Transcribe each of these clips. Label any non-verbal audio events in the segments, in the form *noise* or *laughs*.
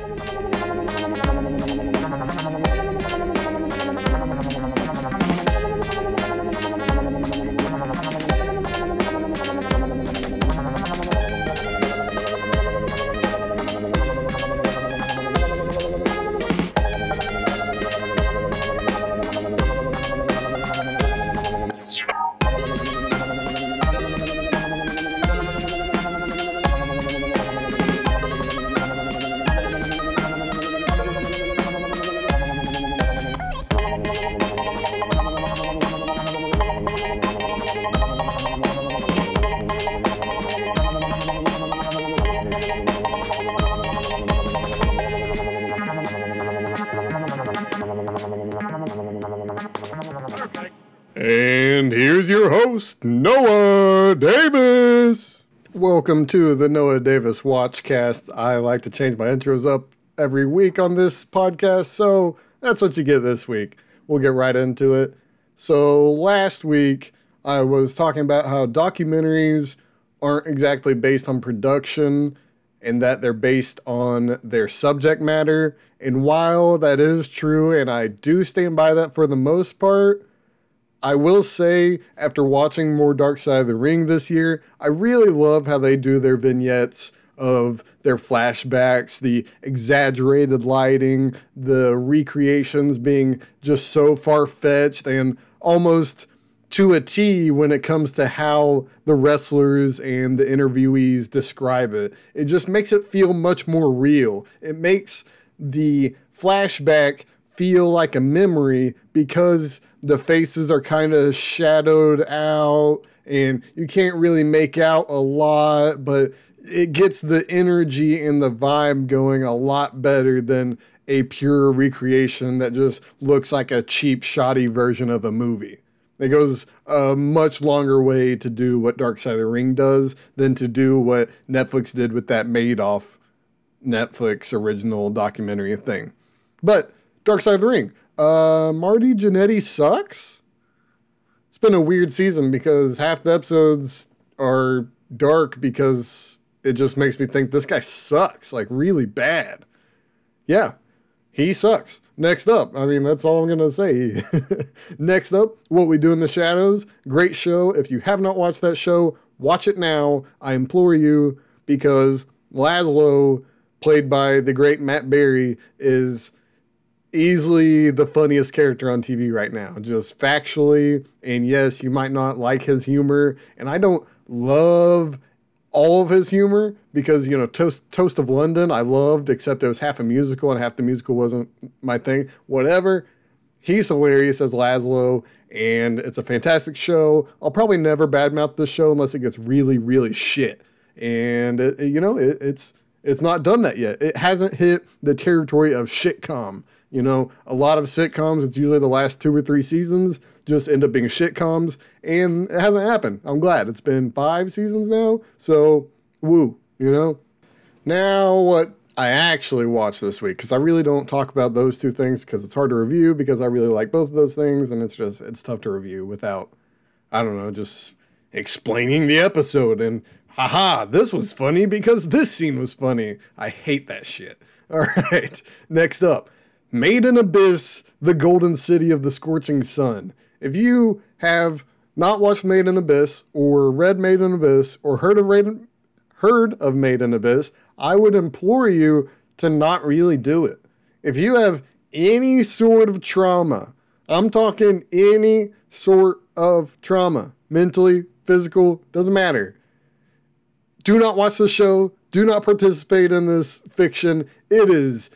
Here's your host, Noah Davis. Welcome to the Noah Davis Watchcast. I like to change my intros up every week on this podcast, so that's what you get this week. We'll get right into it. So, last week, I was talking about how documentaries aren't exactly based on production and that they're based on their subject matter. And while that is true, and I do stand by that for the most part, I will say, after watching more Dark Side of the Ring this year, I really love how they do their vignettes of their flashbacks, the exaggerated lighting, the recreations being just so far fetched and almost to a T when it comes to how the wrestlers and the interviewees describe it. It just makes it feel much more real. It makes the flashback feel like a memory because the faces are kind of shadowed out and you can't really make out a lot, but it gets the energy and the vibe going a lot better than a pure recreation that just looks like a cheap, shoddy version of a movie. It goes a much longer way to do what Dark Side of the Ring does than to do what Netflix did with that Madoff Netflix original documentary thing. But Dark Side of the Ring, uh, Marty Jannetty sucks. It's been a weird season because half the episodes are dark because it just makes me think this guy sucks, like really bad. Yeah, he sucks. Next up, I mean, that's all I'm going to say. *laughs* Next up, What We Do in the Shadows. Great show. If you have not watched that show, watch it now. I implore you because Laszlo, played by the great Matt Berry, is easily the funniest character on TV right now. Just factually, and yes, you might not like his humor, and I don't love all of his humor because you know Toast Toast of London I loved, except it was half a musical and half the musical wasn't my thing. Whatever. He's hilarious as Laszlo, and it's a fantastic show. I'll probably never badmouth this show unless it gets really, really shit. And it, you know, it, it's it's not done that yet. It hasn't hit the territory of shitcom. You know, a lot of sitcoms, it's usually the last two or three seasons just end up being shitcoms, and it hasn't happened. I'm glad. It's been five seasons now, so woo, you know? Now, what I actually watched this week, because I really don't talk about those two things because it's hard to review because I really like both of those things, and it's just, it's tough to review without, I don't know, just explaining the episode and haha, this was funny because this scene was funny. I hate that shit. *laughs* All right, next up. Made in Abyss, the golden city of the scorching sun. If you have not watched Made in Abyss or read Made in Abyss or heard of Raiden, heard of Made in Abyss, I would implore you to not really do it. If you have any sort of trauma, I'm talking any sort of trauma, mentally, physical, doesn't matter. Do not watch the show. Do not participate in this fiction. It is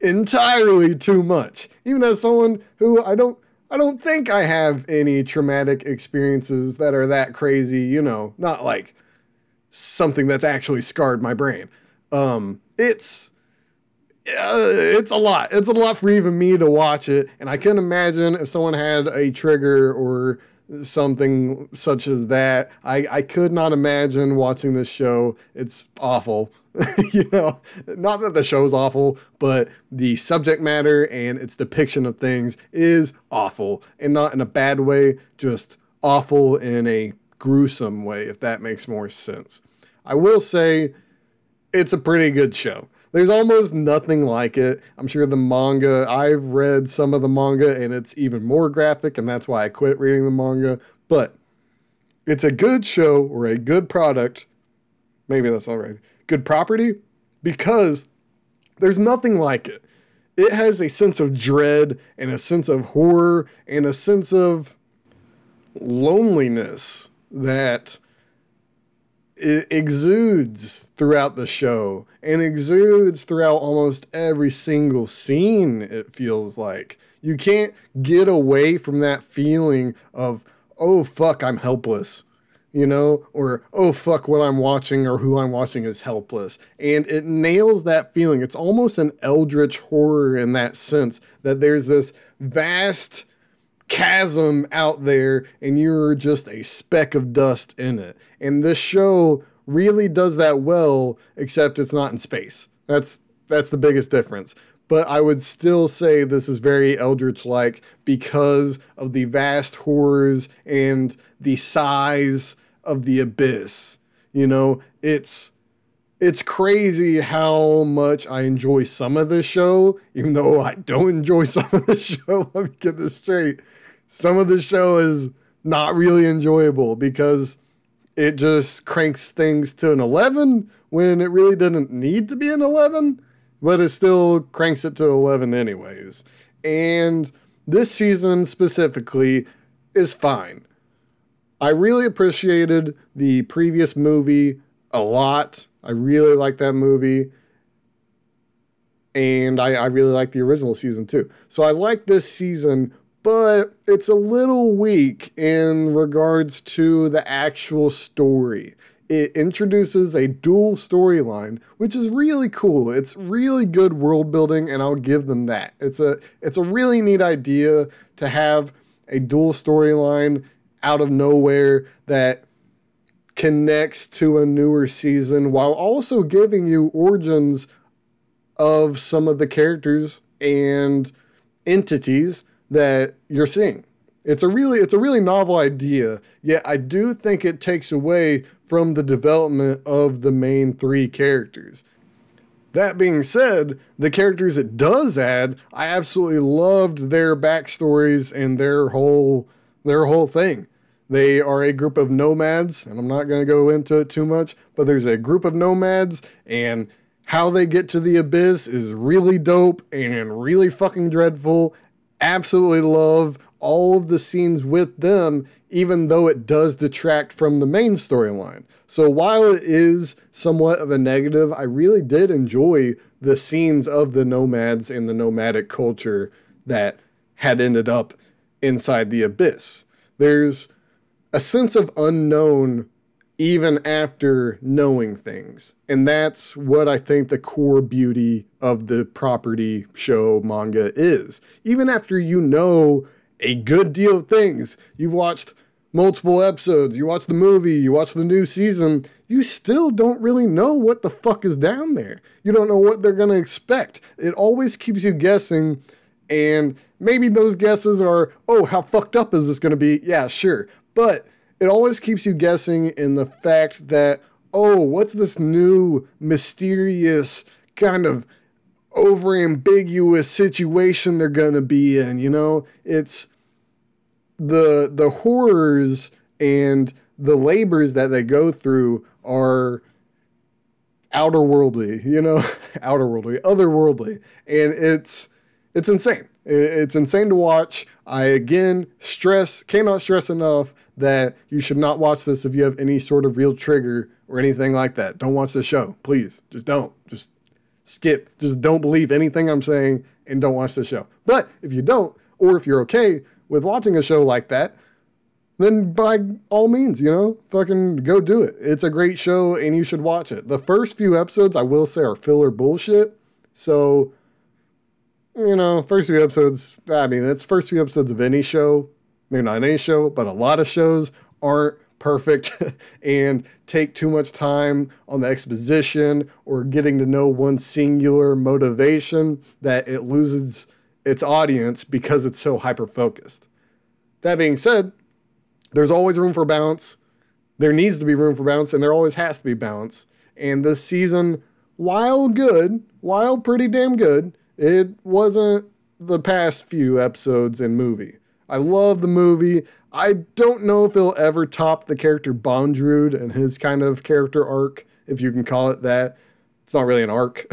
entirely too much. Even as someone who I don't I don't think I have any traumatic experiences that are that crazy, you know, not like something that's actually scarred my brain. Um it's uh, it's a lot. It's a lot for even me to watch it, and I can imagine if someone had a trigger or something such as that. I, I could not imagine watching this show. It's awful. *laughs* you know, not that the show's awful, but the subject matter and its depiction of things is awful and not in a bad way, just awful in a gruesome way, if that makes more sense. I will say it's a pretty good show. There's almost nothing like it. I'm sure the manga, I've read some of the manga and it's even more graphic, and that's why I quit reading the manga. But it's a good show or a good product. Maybe that's not right. Good property because there's nothing like it. It has a sense of dread and a sense of horror and a sense of loneliness that it exudes throughout the show and exudes throughout almost every single scene, it feels like. You can't get away from that feeling of, oh fuck, I'm helpless, you know, or oh fuck, what I'm watching or who I'm watching is helpless. And it nails that feeling. It's almost an eldritch horror in that sense that there's this vast chasm out there and you're just a speck of dust in it. And this show really does that well, except it's not in space. That's that's the biggest difference. But I would still say this is very Eldritch like because of the vast horrors and the size of the abyss. You know, it's it's crazy how much I enjoy some of this show, even though I don't enjoy *laughs* some of the show. Let me get this straight some of the show is not really enjoyable because it just cranks things to an 11 when it really didn't need to be an 11, but it still cranks it to 11 anyways. And this season specifically is fine. I really appreciated the previous movie a lot. I really like that movie. And I, I really like the original season too. So I like this season but it's a little weak in regards to the actual story. It introduces a dual storyline, which is really cool. It's really good world building, and I'll give them that. It's a it's a really neat idea to have a dual storyline out of nowhere that connects to a newer season while also giving you origins of some of the characters and entities that you're seeing. It's a really it's a really novel idea, yet I do think it takes away from the development of the main three characters. That being said, the characters it does add, I absolutely loved their backstories and their whole their whole thing. They are a group of nomads, and I'm not going to go into it too much, but there's a group of nomads, and how they get to the abyss is really dope and really fucking dreadful, absolutely love all of the scenes with them, even though it does detract from the main storyline. So while it is somewhat of a negative, I really did enjoy the scenes of the nomads and the nomadic culture that had ended up inside the abyss. There's a sense of unknown even after knowing things. And that's what I think the core beauty of the property show manga is. Even after you know a good deal of things, you've watched multiple episodes, you watch the movie, you watch the new season, you still don't really know what the fuck is down there. You don't know what they're going to expect. It always keeps you guessing. And maybe those guesses are, oh, how fucked up is this going to be? Yeah, sure. But it always keeps you guessing in the fact that, oh, what's this new mysterious kind of over ambiguous situation they're gonna be in, you know? It's the the horrors and the labors that they go through are outerworldly, you know, *laughs* outerworldly, otherworldly, and it's it's insane. It's insane to watch. I again stress cannot stress enough that you should not watch this if you have any sort of real trigger or anything like that. Don't watch the show, please. Just don't. Just skip. Just don't believe anything I'm saying and don't watch the show. But if you don't, or if you're okay with watching a show like that, then by all means, you know, fucking go do it. It's a great show and you should watch it. The first few episodes, I will say, are filler bullshit. So, you know, first few episodes, I mean, it's first few episodes of any show maybe not any show, but a lot of shows aren't perfect *laughs* and take too much time on the exposition or getting to know one singular motivation that it loses its audience because it's so hyper focused. That being said, there's always room for balance. There needs to be room for balance, and there always has to be balance. And this season while good, while pretty damn good, it wasn't the past few episodes in movie. I love the movie. I don't know if it'll ever top the character Bondrewd and his kind of character arc, if you can call it that. It's not really an arc. *laughs*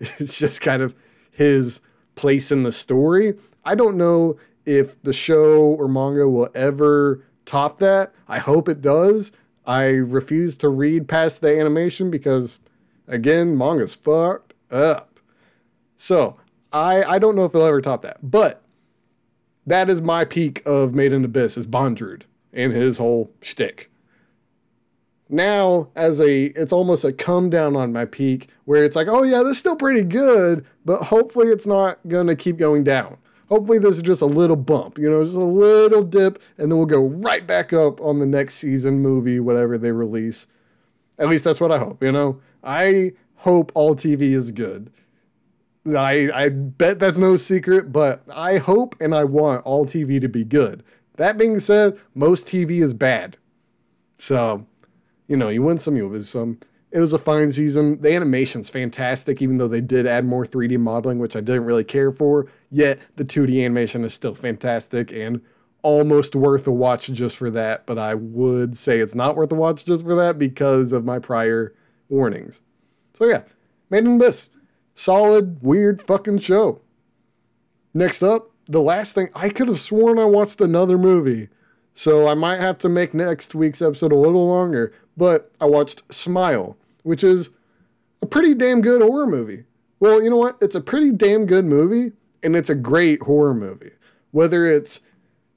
it's just kind of his place in the story. I don't know if the show or manga will ever top that. I hope it does. I refuse to read past the animation because, again, manga's fucked up. So I I don't know if it'll ever top that, but that is my peak of Made in Abyss is Bondrewd and his whole shtick. Now, as a, it's almost a come down on my peak where it's like, oh yeah, this is still pretty good, but hopefully it's not gonna keep going down. Hopefully this is just a little bump, you know, just a little dip, and then we'll go right back up on the next season movie, whatever they release. At least that's what I hope, you know. I hope all TV is good. I, I bet that's no secret, but I hope and I want all TV to be good. That being said, most TV is bad. So, you know, you win some, you lose some. It was a fine season. The animation's fantastic, even though they did add more 3D modeling, which I didn't really care for. Yet the 2D animation is still fantastic and almost worth a watch just for that. But I would say it's not worth a watch just for that because of my prior warnings. So yeah, Made in Abyss solid, weird fucking show. Next up, the last thing I could have sworn I watched another movie. So I might have to make next week's episode a little longer, but I watched Smile, which is a pretty damn good horror movie. Well, you know what? It's a pretty damn good movie, and it's a great horror movie. Whether it's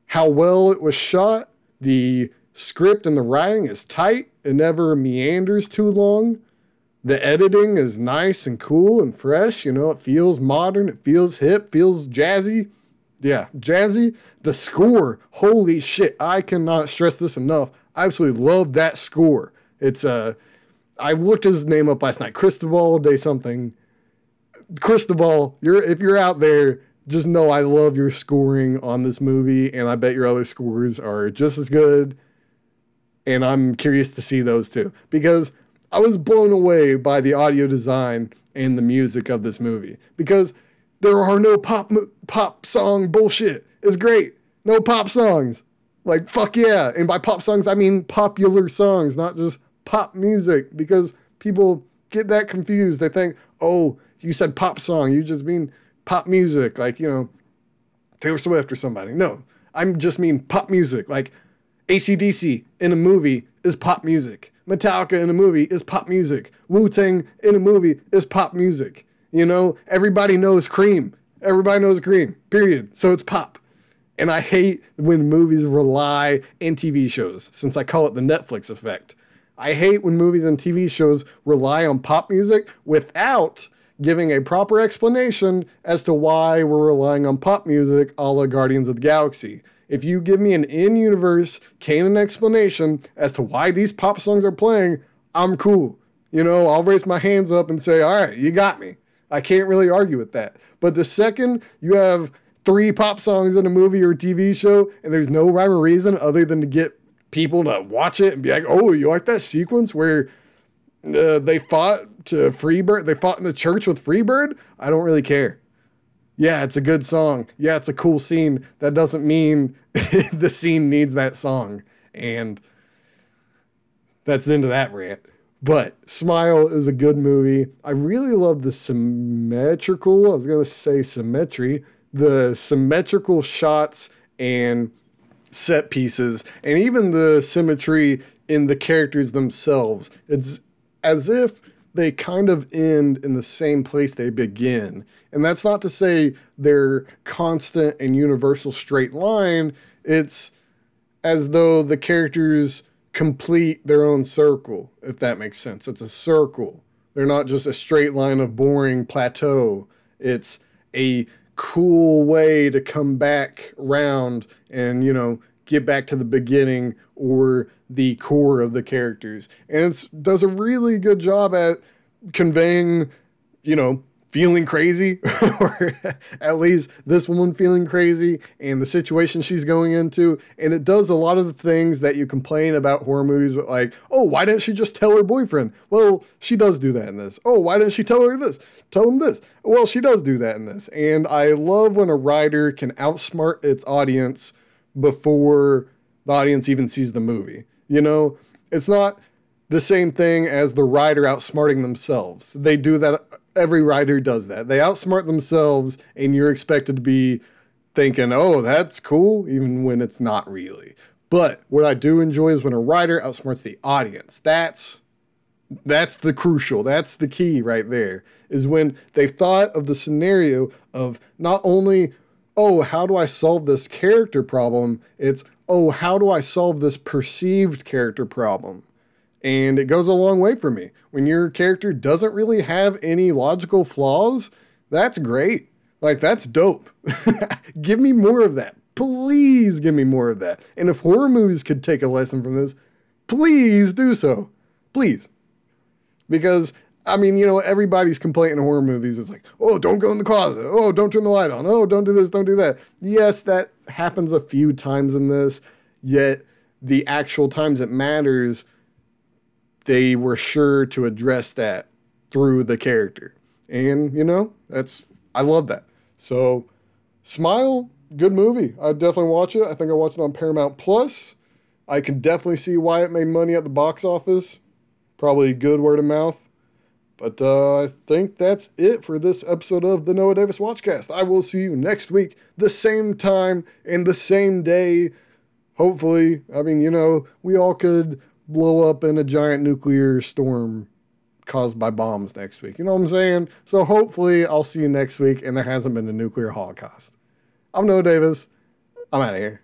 how well it was shot, the script and the writing is tight, it never meanders too long, the editing is nice and cool and fresh. You know, it feels modern, it feels hip, feels jazzy. Yeah, jazzy. The score, holy shit, I cannot stress this enough. I absolutely love that score. It's uh I looked his name up last night. Cristobal de something. Cristobal, you're if you're out there, just know I love your scoring on this movie, and I bet your other scores are just as good. And I'm curious to see those too. Because I was blown away by the audio design and the music of this movie because there are no pop pop song bullshit. It's great. No pop songs. Like fuck yeah. And by pop songs I mean popular songs, not just pop music because people get that confused. They think, "Oh, you said pop song, you just mean pop music like, you know, Taylor Swift or somebody." No. I'm just mean pop music. Like ACDC in a movie is pop music. Metallica in a movie is pop music. Wu Tang in a movie is pop music. You know, everybody knows Cream. Everybody knows Cream, period. So it's pop. And I hate when movies rely in TV shows, since I call it the Netflix effect. I hate when movies and TV shows rely on pop music without giving a proper explanation as to why we're relying on pop music a la Guardians of the Galaxy if you give me an in universe canon explanation as to why these pop songs are playing, I'm cool. You know, I'll raise my hands up and say, all right, you got me. I can't really argue with that. But the second you have three pop songs in a movie or TV show and there's no rhyme or reason other than to get people to watch it and be like, oh, you like that sequence where uh, they fought to Freebird? They fought in the church with Freebird? I don't really care yeah, it's a good song. Yeah, it's a cool scene. That doesn't mean *laughs* the scene needs that song. And that's the end of that rant. But Smile is a good movie. I really love the symmetrical, I was going to say symmetry, the symmetrical shots and set pieces, and even the symmetry in the characters themselves. It's as if they kind of end in the same place they begin. And that's not to say they're constant and universal straight line. It's as though the characters complete their own circle, if that makes sense. It's a circle. They're not just a straight line of boring plateau. It's a cool way to come back round and, you know, get back to the beginning or the core of the characters. And it does a really good job at conveying, you know, feeling crazy, *laughs* or at least this woman feeling crazy, and the situation she's going into. And it does a lot of the things that you complain about horror movies, like, oh, why didn't she just tell her boyfriend? Well, she does do that in this. Oh, why didn't she tell her this? Tell him this. Well, she does do that in this. And I love when a writer can outsmart its audience before the audience even sees the movie. You know, it's not the same thing as the writer outsmarting themselves. They do that every writer does that. They outsmart themselves, and you're expected to be thinking, oh, that's cool, even when it's not really. But what I do enjoy is when a writer outsmarts the audience. That's that's the crucial. That's the key right there. Is when they've thought of the scenario of not only, oh, how do I solve this character problem? It's, oh, how do I solve this perceived character problem? And it goes a long way for me. When your character doesn't really have any logical flaws, that's great. Like, that's dope. *laughs* give me more of that. Please give me more of that. And if horror movies could take a lesson from this, please do so. Please. Because, I mean, you know, everybody's complaining in horror movies. is like, oh, don't go in the closet. Oh, don't turn the light on. Oh, don't do this, don't do that. Yes, that happens a few times in this, yet the actual times it matters they were sure to address that through the character. And, you know, that's, I love that. So, Smile, good movie. I'd definitely watch it. I think I watched it on Paramount Plus. I can definitely see why it made money at the box office. Probably good word of mouth. But uh, I think that's it for this episode of the Noah Davis Watchcast. I will see you next week, the same time and the same day. Hopefully, I mean, you know, we all could blow up in a giant nuclear storm caused by bombs next week. You know what I'm saying? So hopefully I'll see you next week and there hasn't been a nuclear holocaust. I'm Noah Davis. I'm out of here.